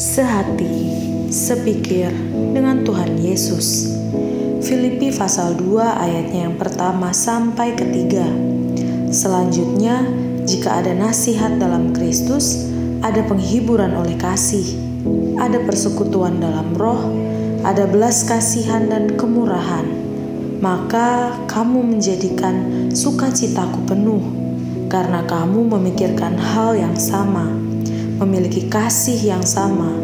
Sehati, sepikir dengan Tuhan Yesus. Filipi pasal 2 ayatnya yang pertama sampai ketiga. Selanjutnya, jika ada nasihat dalam Kristus, ada penghiburan oleh kasih, ada persekutuan dalam roh, ada belas kasihan dan kemurahan, maka kamu menjadikan sukacitaku penuh, karena kamu memikirkan hal yang sama, memiliki kasih yang sama,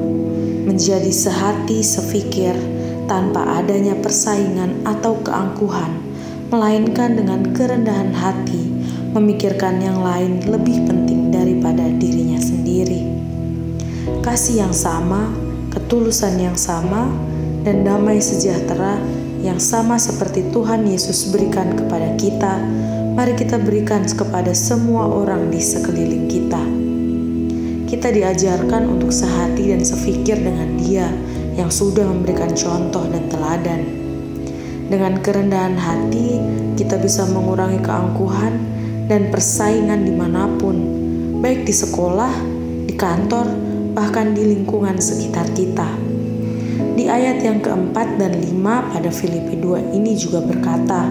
menjadi sehati sefikir tanpa adanya persaingan atau keangkuhan, melainkan dengan kerendahan hati, memikirkan yang lain lebih penting daripada dirinya sendiri. Kasih yang sama, ketulusan yang sama, dan damai sejahtera yang sama seperti Tuhan Yesus berikan kepada kita, mari kita berikan kepada semua orang di sekeliling kita. Kita diajarkan untuk sehati dan sefikir dengan Dia yang sudah memberikan contoh dan teladan. Dengan kerendahan hati, kita bisa mengurangi keangkuhan dan persaingan di mana pun, baik di sekolah, di kantor, bahkan di lingkungan sekitar kita. Di ayat yang keempat dan lima pada Filipi 2 ini juga berkata,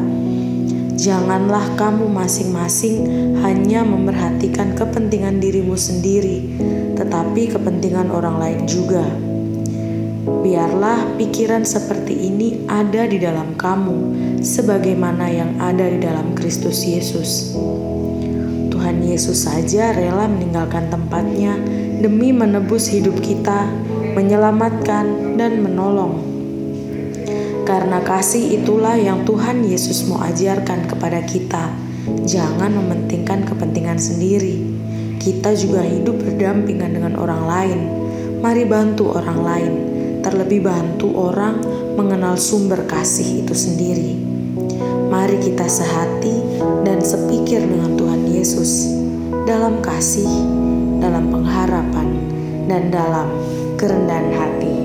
Janganlah kamu masing-masing hanya memperhatikan kepentingan dirimu sendiri, tetapi kepentingan orang lain juga. Biarlah pikiran seperti ini ada di dalam kamu, sebagaimana yang ada di dalam Kristus Yesus. Tuhan Yesus saja rela meninggalkan tempatnya demi menebus hidup kita menyelamatkan, dan menolong. Karena kasih itulah yang Tuhan Yesus mau ajarkan kepada kita. Jangan mementingkan kepentingan sendiri. Kita juga hidup berdampingan dengan orang lain. Mari bantu orang lain, terlebih bantu orang mengenal sumber kasih itu sendiri. Mari kita sehati dan sepikir dengan Tuhan Yesus dalam kasih, dalam pengharapan, dan dalam kerendahan hati.